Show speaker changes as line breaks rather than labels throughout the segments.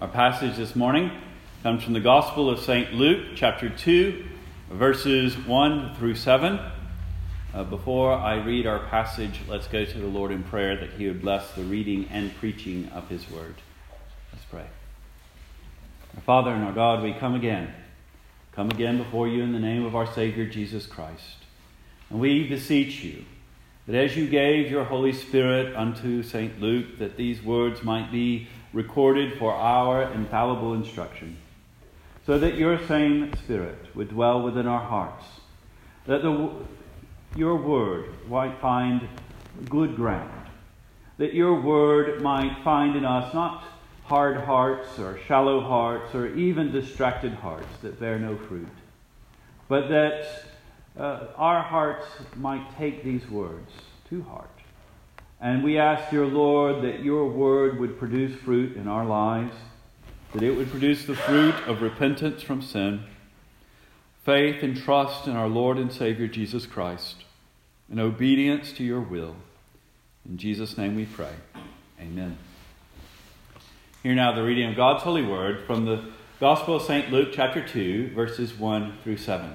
Our passage this morning comes from the Gospel of St. Luke, chapter 2, verses 1 through 7. Uh, before I read our passage, let's go to the Lord in prayer that He would bless the reading and preaching of His word. Let's pray. Our Father and our God, we come again. Come again before you in the name of our Savior Jesus Christ. And we beseech you that as you gave your Holy Spirit unto St. Luke, that these words might be recorded for our infallible instruction, so that your same Spirit would dwell within our hearts, that the, your word might find good ground, that your word might find in us not hard hearts or shallow hearts or even distracted hearts that bear no fruit, but that uh, our hearts might take these words to heart and we ask, dear Lord, that your word would produce fruit in our lives, that it would produce the fruit of repentance from sin, faith and trust in our Lord and Savior Jesus Christ, and obedience to your will. In Jesus' name we pray. Amen. Hear now the reading of God's holy word from the Gospel of St. Luke, chapter 2, verses 1 through 7.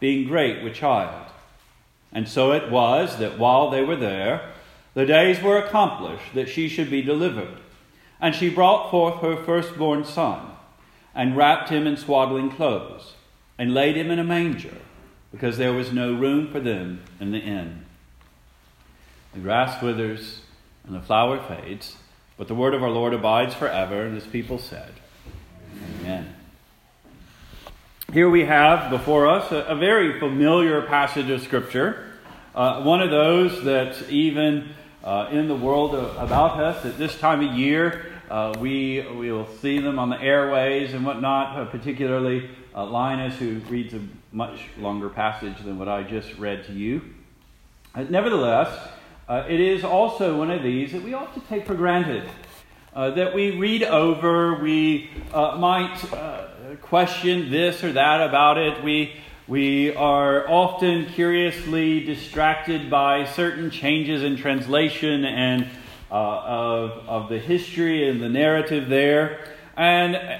being great with child. And so it was that while they were there, the days were accomplished that she should be delivered. And she brought forth her firstborn son, and wrapped him in swaddling clothes, and laid him in a manger, because there was no room for them in the inn. The grass withers, and the flower fades, but the word of our Lord abides forever, and his people said, Amen. Here we have before us a, a very familiar passage of Scripture, uh, one of those that even uh, in the world of, about us at this time of year, uh, we will see them on the airways and whatnot, uh, particularly uh, Linus, who reads a much longer passage than what I just read to you. Uh, nevertheless, it is also one of these that we ought to take for granted. that we read over, we might question this or that about it. We, we are often curiously distracted by certain changes in translation and uh, of, of the history and the narrative there. And uh,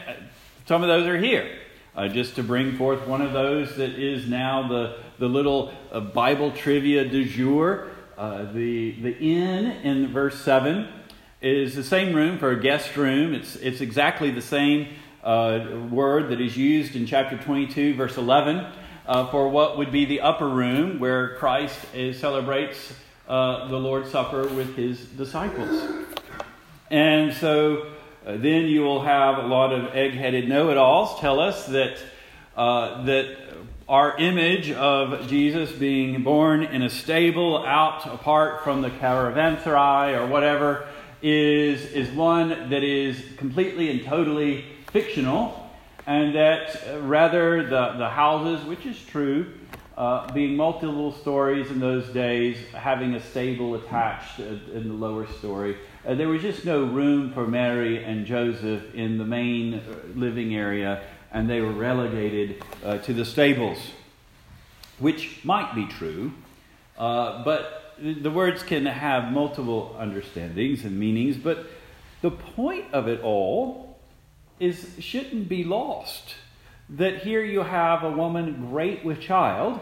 some of those are here. Uh, just to bring forth one of those that is now the, the little uh, Bible trivia du jour. Uh, the, the inn in verse 7 is the same room for a guest room. It's, it's exactly the same uh, word that is used in chapter 22, verse 11, uh, for what would be the upper room where Christ is, celebrates uh, the Lord's Supper with his disciples. And so uh, then you will have a lot of egg headed know it alls tell us that, uh, that our image of Jesus being born in a stable out apart from the caravanserai or whatever is, is one that is completely and totally fictional, and that uh, rather the, the houses, which is true, uh, being multiple stories in those days, having a stable attached in the lower story, uh, there was just no room for Mary and Joseph in the main uh, living area, and they were relegated uh, to the stables, which might be true, uh, but the words can have multiple understandings and meanings, but the point of it all is shouldn't be lost. That here you have a woman great with child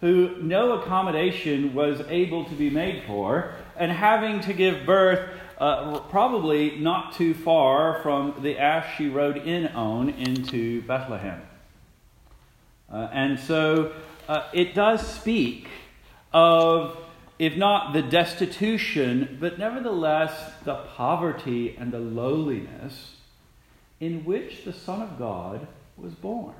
who no accommodation was able to be made for, and having to give birth uh, probably not too far from the ass she rode in on into Bethlehem. Uh, and so uh, it does speak of, if not the destitution, but nevertheless the poverty and the lowliness in which the Son of God was born.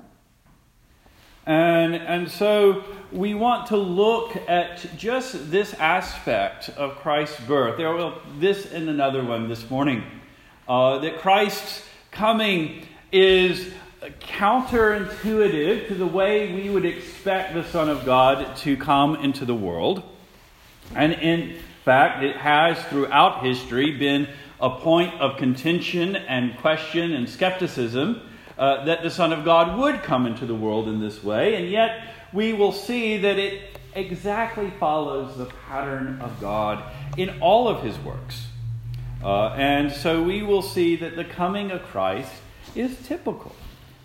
And, and so we want to look at just this aspect of Christ's birth. There will this and another one this morning. Uh, that Christ's coming is counterintuitive to the way we would expect the Son of God to come into the world. And in fact, it has throughout history been a point of contention and question and skepticism uh, that the Son of God would come into the world in this way. And yet, we will see that it exactly follows the pattern of God in all of his works. Uh, and so we will see that the coming of Christ is typical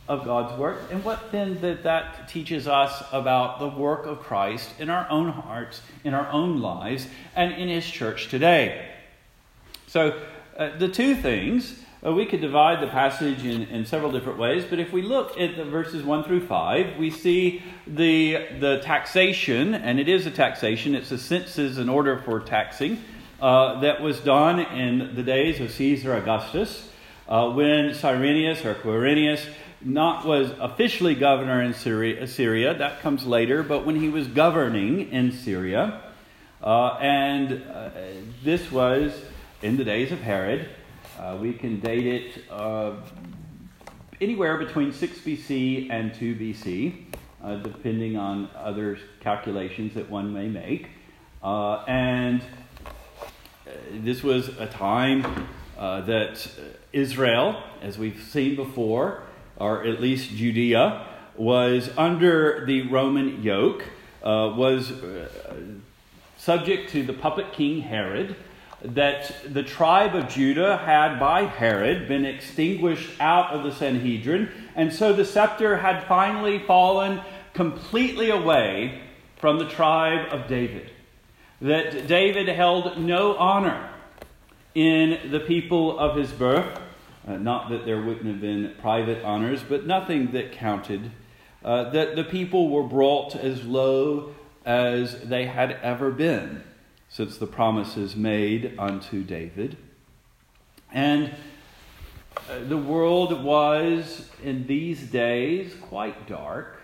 of God's work. And what then that that teaches us about the work of Christ in our own hearts, in our own lives, and in his church today. So uh, the two things, uh, we could divide the passage in, in several different ways, but if we look at the verses 1 through 5, we see the, the taxation, and it is a taxation, it's a census in order for taxing, uh, that was done in the days of Caesar Augustus, uh, when Cyrenius or Quirinius not was officially governor in Syria, Syria, that comes later, but when he was governing in Syria, uh, and uh, this was in the days of Herod. Uh, we can date it uh, anywhere between 6 BC and 2 BC, uh, depending on other calculations that one may make. Uh, and this was a time that Israel, as we've seen before, or at least Judea, was under the Roman yoke, uh, was uh, subject to the puppet king Herod, that the tribe of Judah had by Herod been extinguished out of the Sanhedrin, and so the scepter had finally fallen completely away from the tribe of David. That David held no honor in the people of his birth, uh, not that there wouldn't have been private honors, but nothing that counted. Uh, that the people were brought as low as they had ever been since the promises made unto David. And uh, the world was in these days quite dark.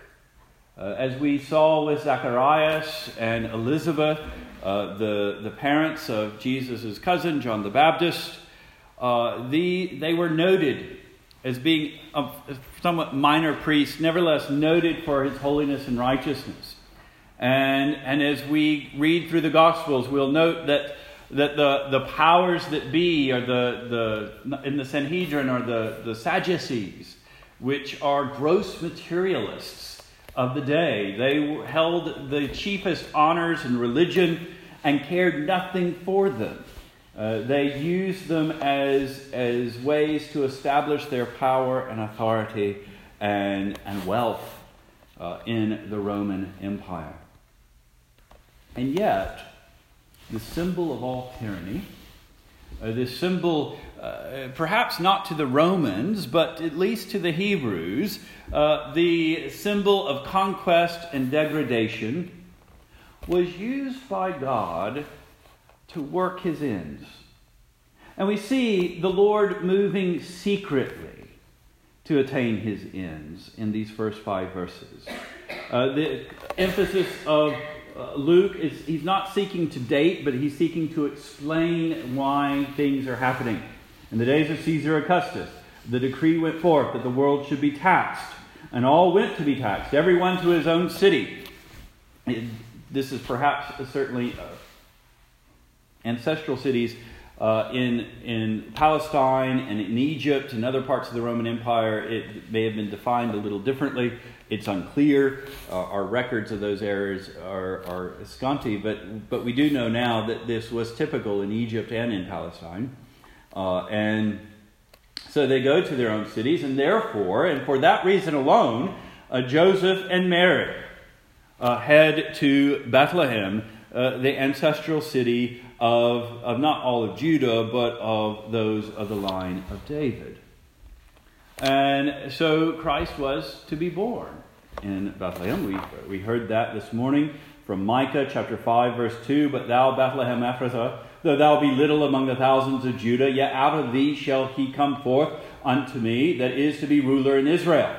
Uh, as we saw with Zacharias and Elizabeth, uh, the, the parents of Jesus' cousin, John the Baptist, uh, the, they were noted as being a somewhat minor priests, nevertheless noted for his holiness and righteousness. And, and as we read through the Gospels, we'll note that, that the, the powers that be, or the, the, in the Sanhedrin, are the, the Sadducees, which are gross materialists of the day. They held the chiefest honors in religion and cared nothing for them. Uh, they used them as, as ways to establish their power and authority and, and wealth uh, in the Roman Empire. And yet, the symbol of all tyranny, uh, this symbol, uh, perhaps not to the Romans, but at least to the Hebrews, uh, the symbol of conquest and degradation, was used by God to work his ends. And we see the Lord moving secretly to attain his ends in these first five verses. Uh, the emphasis of uh, Luke is he's not seeking to date, but he's seeking to explain why things are happening. In the days of Caesar Augustus, the decree went forth that the world should be taxed, and all went to be taxed, everyone to his own city. It, this is perhaps uh, certainly uh, ancestral cities uh, in, in Palestine and in Egypt and other parts of the Roman Empire, it may have been defined a little differently. It's unclear. Uh, our records of those errors are, are scanty, but, but we do know now that this was typical in Egypt and in Palestine. Uh, and so they go to their own cities, and therefore, and for that reason alone, uh, Joseph and Mary uh, head to Bethlehem, uh, the ancestral city of, of not all of Judah, but of those of the line of David. And so Christ was to be born in Bethlehem. We, we heard that this morning from Micah chapter 5, verse 2. But thou, Bethlehem Ephrathah, though thou be little among the thousands of Judah, yet out of thee shall he come forth unto me that is to be ruler in Israel.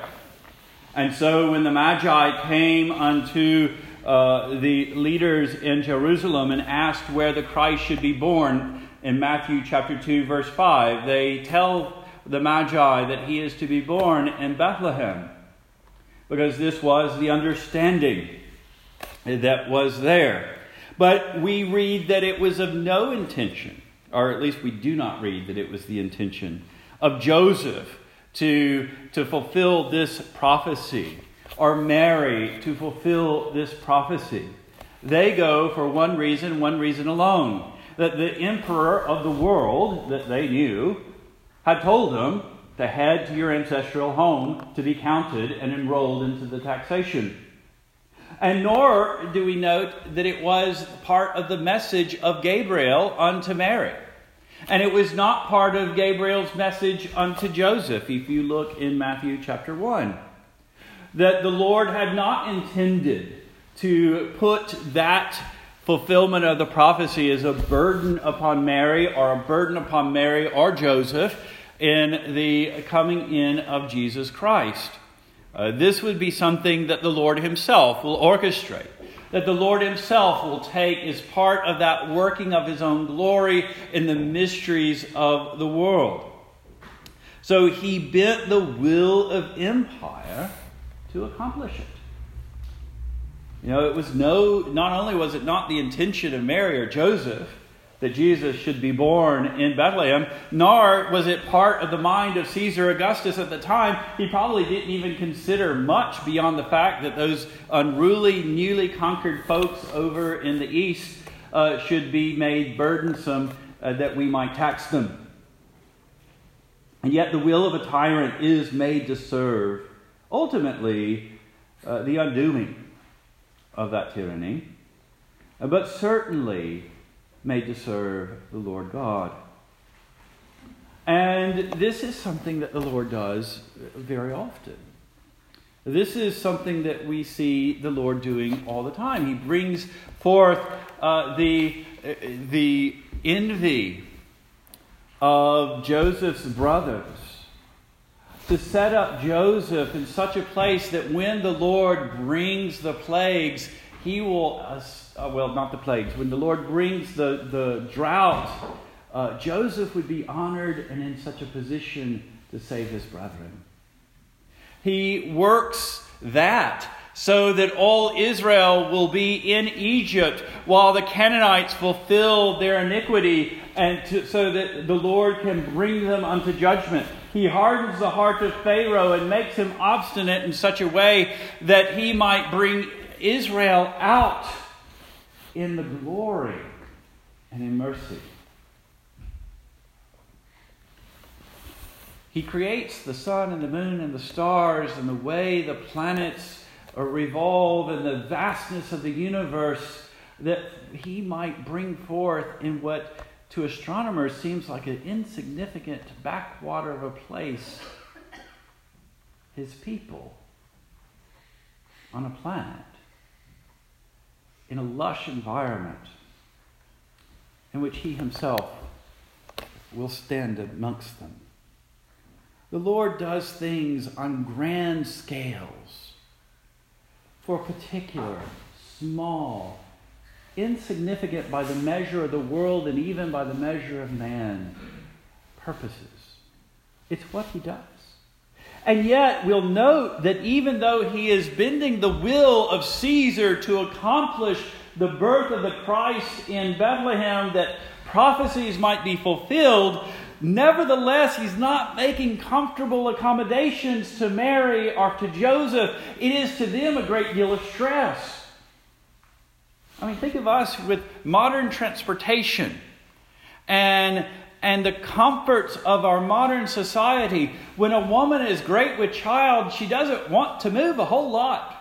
And so when the Magi came unto uh, the leaders in Jerusalem and asked where the Christ should be born in Matthew chapter 2, verse 5, they tell the Magi that he is to be born in Bethlehem, because this was the understanding that was there. But we read that it was of no intention, or at least we do not read that it was the intention of Joseph to, to fulfill this prophecy, or Mary to fulfill this prophecy. They go for one reason, one reason alone that the emperor of the world that they knew had told them to head to your ancestral home to be counted and enrolled into the taxation. And nor do we note that it was part of the message of Gabriel unto Mary. And it was not part of Gabriel's message unto Joseph, if you look in Matthew chapter 1. That the Lord had not intended to put that fulfillment of the prophecy as a burden upon Mary or a burden upon Mary or Joseph in the coming in of Jesus Christ. Uh, this would be something that the Lord Himself will orchestrate, that the Lord Himself will take as part of that working of His own glory in the mysteries of the world. So He bent the will of empire to accomplish it. You know, it was no, not only was it not the intention of Mary or Joseph that Jesus should be born in Bethlehem, nor was it part of the mind of Caesar Augustus at the time. He probably didn't even consider much beyond the fact that those unruly, newly conquered folks over in the east uh, should be made burdensome uh, that we might tax them. And yet, the will of a tyrant is made to serve, ultimately, uh, the undoing of that tyranny, but certainly made to serve the Lord God. And this is something that the Lord does very often. This is something that we see the Lord doing all the time. He brings forth uh, the, uh, the envy of Joseph's brothers to set up Joseph in such a place that when the Lord brings the plagues, he will, uh, well, not the plagues, when the Lord brings the, the drought, uh, Joseph would be honored and in such a position to save his brethren. He works that so that all Israel will be in Egypt while the Canaanites fulfill their iniquity, and to, so that the Lord can bring them unto judgment. He hardens the heart of Pharaoh and makes him obstinate in such a way that he might bring Israel out in the glory and in mercy. He creates the sun and the moon and the stars and the way the planets revolve and the vastness of the universe that he might bring forth in what to astronomers seems like an insignificant backwater of a place his people on a planet in a lush environment in which he himself will stand amongst them. The Lord does things on grand scales for particular, small, insignificant by the measure of the world and even by the measure of man purposes. It's what he does. And yet, we'll note that even though he is bending the will of Caesar to accomplish the birth of the Christ in Bethlehem, that prophecies might be fulfilled, nevertheless, he's not making comfortable accommodations to Mary or to Joseph. It is to them a great deal of stress. I mean, think of us with modern transportation and, and the comforts of our modern society. When a woman is great with child, she doesn't want to move a whole lot.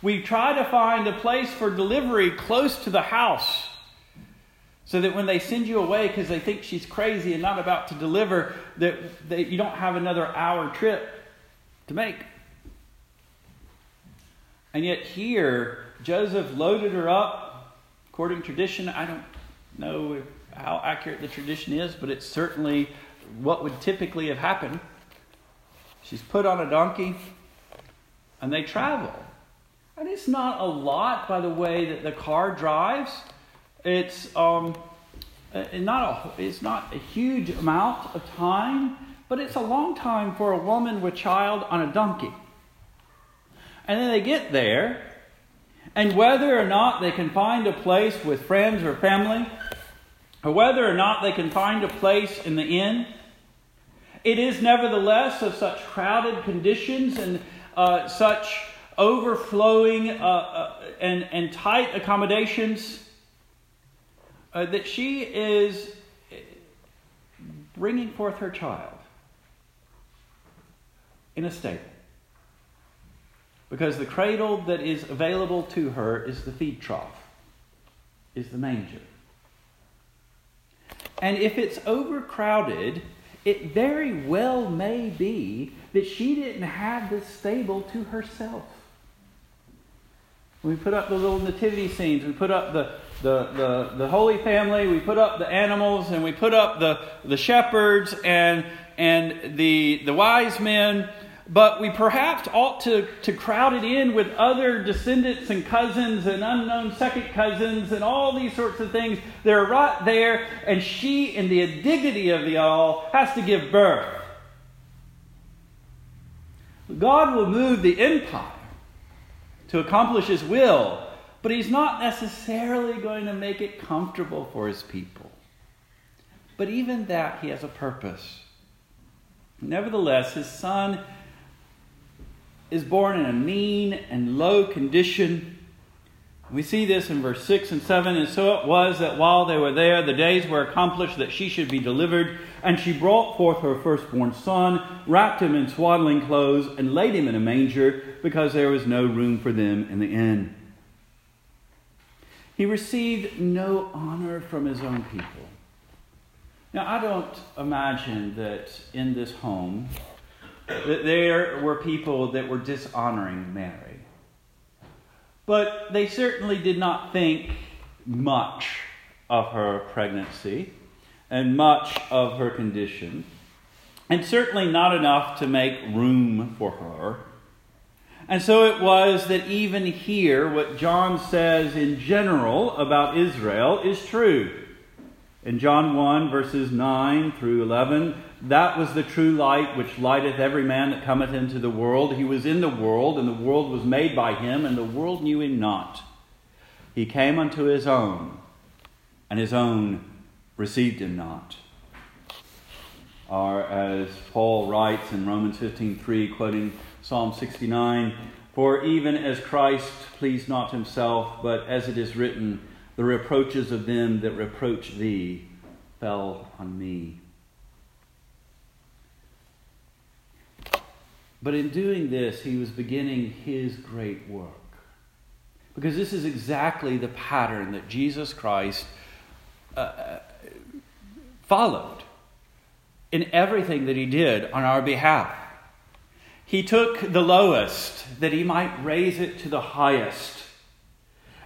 We try to find a place for delivery close to the house so that when they send you away because they think she's crazy and not about to deliver, that, that you don't have another hour trip to make. And yet, here, Joseph loaded her up. According to tradition, I don't know how accurate the tradition is, but it's certainly what would typically have happened. She's put on a donkey and they travel. And it's not a lot by the way that the car drives. It's, um, uh, not a, it's not a huge amount of time, but it's a long time for a woman with child on a donkey. And then they get there, and whether or not they can find a place with friends or family, or whether or not they can find a place in the inn, it is nevertheless of such crowded conditions and uh, such overflowing uh, uh, and, and tight accommodations uh, that she is bringing forth her child in a stable. Because the cradle that is available to her is the feed trough, is the manger. And if it's overcrowded, it very well may be that she didn't have this stable to herself. We put up the little nativity scenes, we put up the, the, the, the Holy Family, we put up the animals, and we put up the, the shepherds and, and the, the wise men but we perhaps ought to, to crowd it in with other descendants and cousins and unknown second cousins and all these sorts of things. They're right there, and she, in the indignity of the all, has to give birth. God will move the empire to accomplish his will, but he's not necessarily going to make it comfortable for his people. But even that, he has a purpose. Nevertheless, his son is born in a mean and low condition. We see this in verse 6 and 7. And so it was that while they were there, the days were accomplished that she should be delivered. And she brought forth her firstborn son, wrapped him in swaddling clothes, and laid him in a manger, because there was no room for them in the inn. He received no honor from his own people. Now, I don't imagine that in this home there were people that were dishonoring Mary. But they certainly did not think much of her pregnancy and much of her condition, and certainly not enough to make room for her. And so it was that even here, what John says in general about Israel is true. In John 1, verses 9 through 11, that was the true light which lighteth every man that cometh into the world. He was in the world, and the world was made by him, and the world knew him not. He came unto his own, and his own received him not. Or as Paul writes in Romans 15:3, quoting Psalm 69, For even as Christ pleased not himself, but as it is written, the reproaches of them that reproach thee fell on me. But in doing this, he was beginning his great work. Because this is exactly the pattern that Jesus Christ uh, uh, followed in everything that he did on our behalf. He took the lowest that he might raise it to the highest.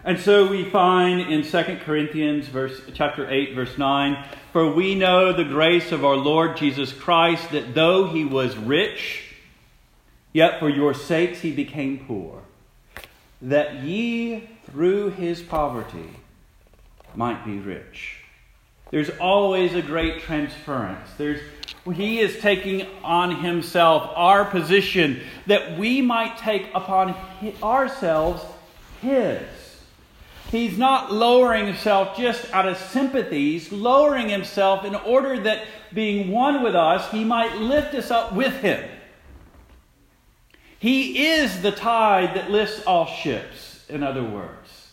And so we find in 2 Corinthians verse, chapter 8 verse 9, for we know the grace of our Lord Jesus Christ that though he was rich, Yet for your sakes he became poor, that ye through his poverty might be rich. There's always a great transference. There's he is taking on himself our position that we might take upon ourselves his. He's not lowering himself just out of sympathies, lowering himself in order that being one with us, he might lift us up with him. He is the tide that lifts all ships, in other words.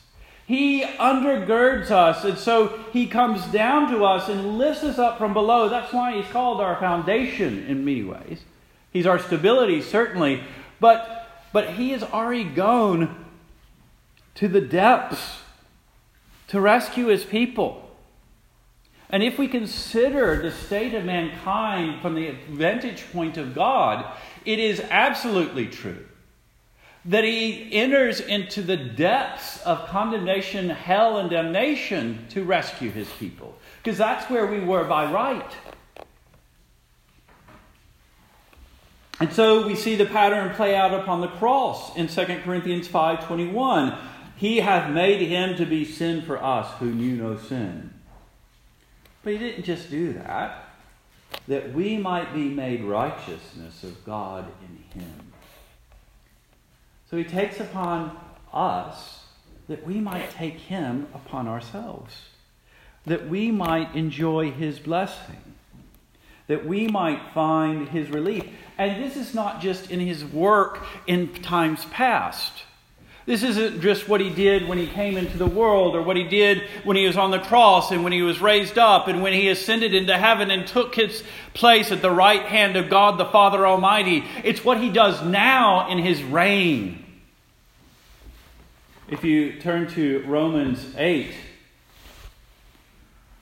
He undergirds us, and so he comes down to us and lifts us up from below. That's why he's called our foundation in many ways. He's our stability, certainly, but, but he has already gone to the depths to rescue his people. And if we consider the state of mankind from the vantage point of God, it is absolutely true that he enters into the depths of condemnation, hell, and damnation to rescue his people. Because that's where we were by right. And so we see the pattern play out upon the cross in 2 Corinthians 5:21. He hath made him to be sin for us who knew no sin, But he didn't just do that, that we might be made righteousness of God in him. So he takes upon us that we might take him upon ourselves, that we might enjoy his blessing, that we might find his relief. And this is not just in his work in times past. This isn't just what he did when he came into the world or what he did when he was on the cross and when he was raised up and when he ascended into heaven and took his place at the right hand of God the Father Almighty. It's what he does now in his reign. If you turn to Romans 8,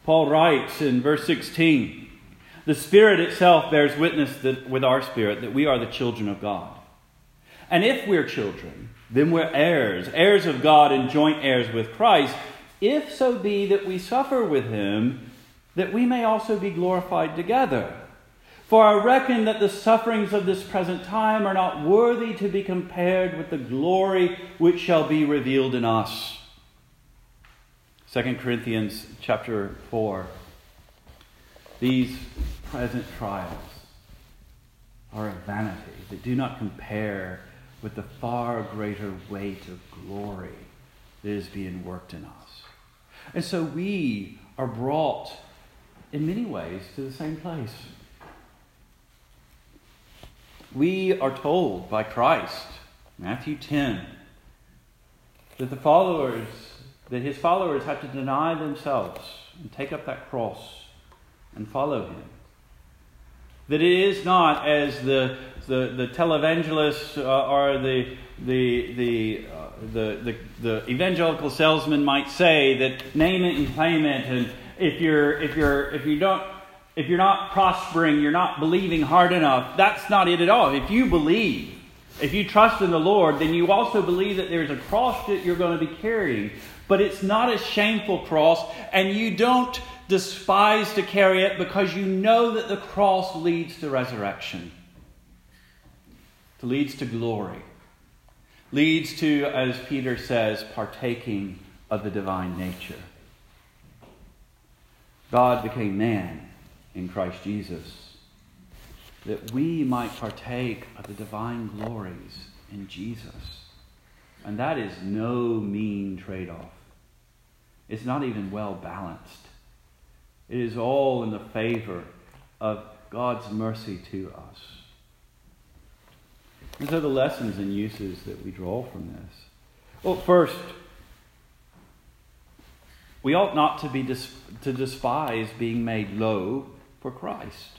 Paul writes in verse 16 The Spirit itself bears witness with our spirit that we are the children of God. And if we're children, then we're heirs, heirs of God and joint heirs with Christ, if so be that we suffer with him, that we may also be glorified together. For I reckon that the sufferings of this present time are not worthy to be compared with the glory which shall be revealed in us. 2 Corinthians chapter 4. These present trials are a vanity that do not compare with the far greater weight of glory that is being worked in us. And so we are brought in many ways to the same place. We are told by Christ, Matthew 10, that the followers, that his followers have to deny themselves and take up that cross and follow him. That it is not as the the, the televangelists uh, or the, the, the, uh, the, the, the evangelical salesman might say that name it and claim it, and if you're, if you're, if you don't, if you're not prospering, you're not believing hard enough. That's not it at all. If you believe, if you trust in the Lord, then you also believe that there's a cross that you're going to be carrying. But it's not a shameful cross, and you don't despise to carry it because you know that the cross leads to resurrection leads to glory, leads to, as Peter says, partaking of the divine nature. God became man in Christ Jesus that we might partake of the divine glories in Jesus. And that is no mean trade off. It's not even well balanced. It is all in the favor of God's mercy to us. These are the lessons and uses that we draw from this. Well, first, we ought not to be to despise being made low for Christ.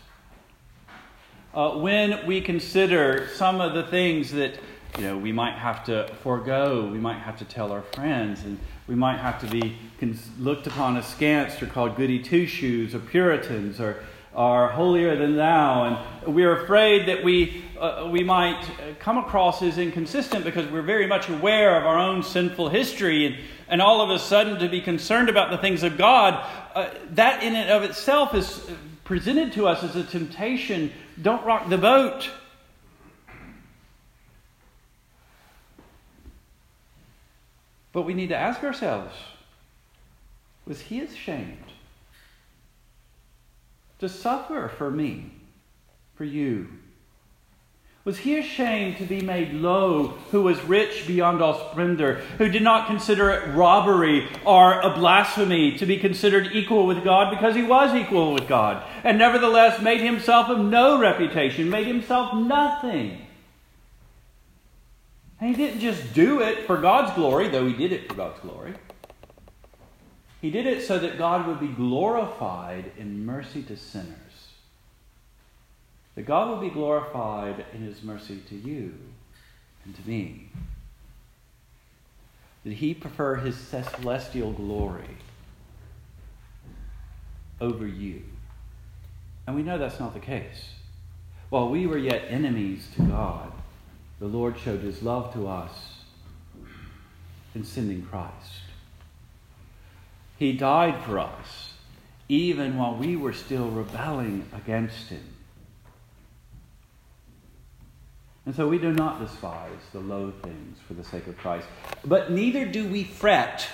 Uh, when we consider some of the things that you know we might have to forego, we might have to tell our friends, and we might have to be cons- looked upon askance or called goody two shoes or Puritans or are holier than thou, and we're afraid that we, uh, we might come across as inconsistent because we're very much aware of our own sinful history, and, and all of a sudden to be concerned about the things of God, uh, that in and of itself is presented to us as a temptation. Don't rock the boat. But we need to ask ourselves was he ashamed? to suffer for me, for you? Was he ashamed to be made low, who was rich beyond all splendor, who did not consider it robbery or a blasphemy to be considered equal with God because he was equal with God, and nevertheless made himself of no reputation, made himself nothing? And he didn't just do it for God's glory, though he did it for God's glory. He did it so that God would be glorified in mercy to sinners. That God would be glorified in his mercy to you and to me. Did he prefer his celestial glory over you? And we know that's not the case. While we were yet enemies to God, the Lord showed his love to us in sending Christ. He died for us, even while we were still rebelling against Him. And so we do not despise the low things for the sake of Christ, but neither do we fret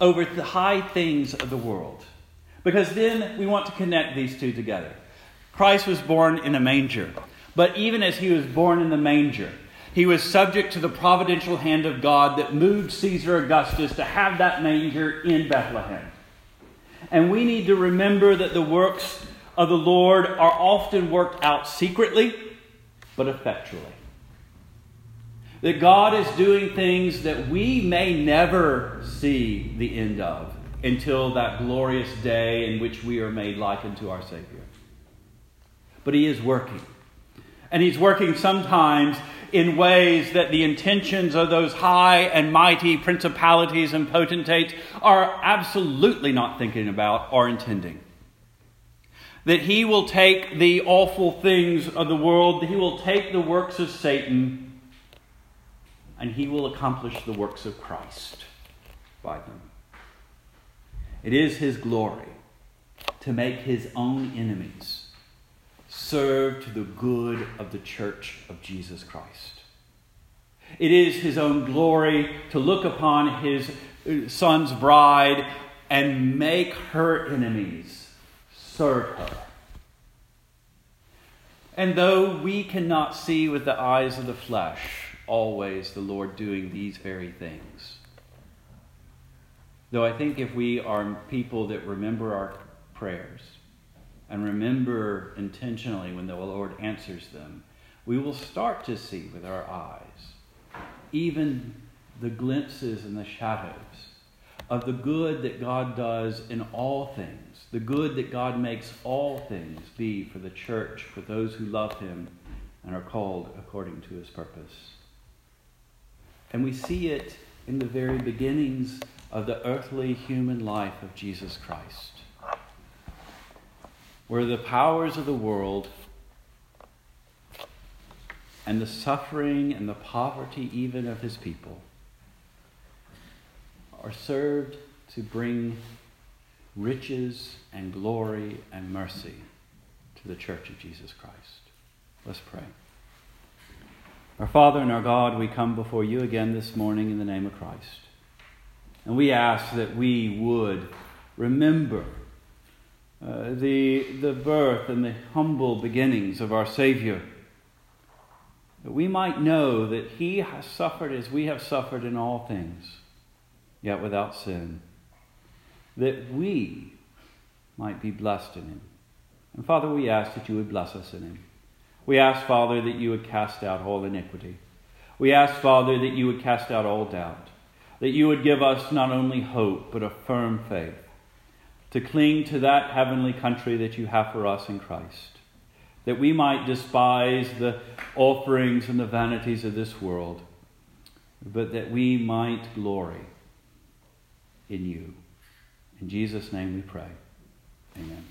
over the high things of the world. Because then we want to connect these two together. Christ was born in a manger, but even as he was born in the manger, he was subject to the providential hand of God that moved Caesar Augustus to have that manger in Bethlehem. And we need to remember that the works of the Lord are often worked out secretly, but effectually. That God is doing things that we may never see the end of until that glorious day in which we are made like unto our Savior. But He is working. And He's working sometimes in ways that the intentions of those high and mighty principalities and potentates are absolutely not thinking about or intending. That he will take the awful things of the world, that he will take the works of Satan, and he will accomplish the works of Christ by them. It is his glory to make his own enemies serve to the good of the church of Jesus Christ. It is his own glory to look upon his uh, son's bride and make her enemies And though we cannot see with the eyes of the flesh always the Lord doing these very things, though I think if we are people that remember our prayers, and remember intentionally when the Lord answers them, we will start to see with our eyes even the glimpses and the shadows of the good that God does in all things, the good that God makes all things be for the church, for those who love Him and are called according to His purpose. And we see it in the very beginnings of the earthly human life of Jesus Christ where the powers of the world and the suffering and the poverty even of his people are served to bring riches and glory and mercy to the church of Jesus Christ. Let's pray. Our Father and our God, we come before you again this morning in the name of Christ. And we ask that we would remember uh, the, the birth and the humble beginnings of our Savior. That we might know that He has suffered as we have suffered in all things, yet without sin. That we might be blessed in Him. And Father, we ask that you would bless us in Him. We ask, Father, that you would cast out all iniquity. We ask, Father, that you would cast out all doubt. That you would give us not only hope, but a firm faith to cling to that heavenly country that you have for us in Christ, that we might despise the offerings and the vanities of this world, but that we might glory in you. In Jesus' name we pray. Amen.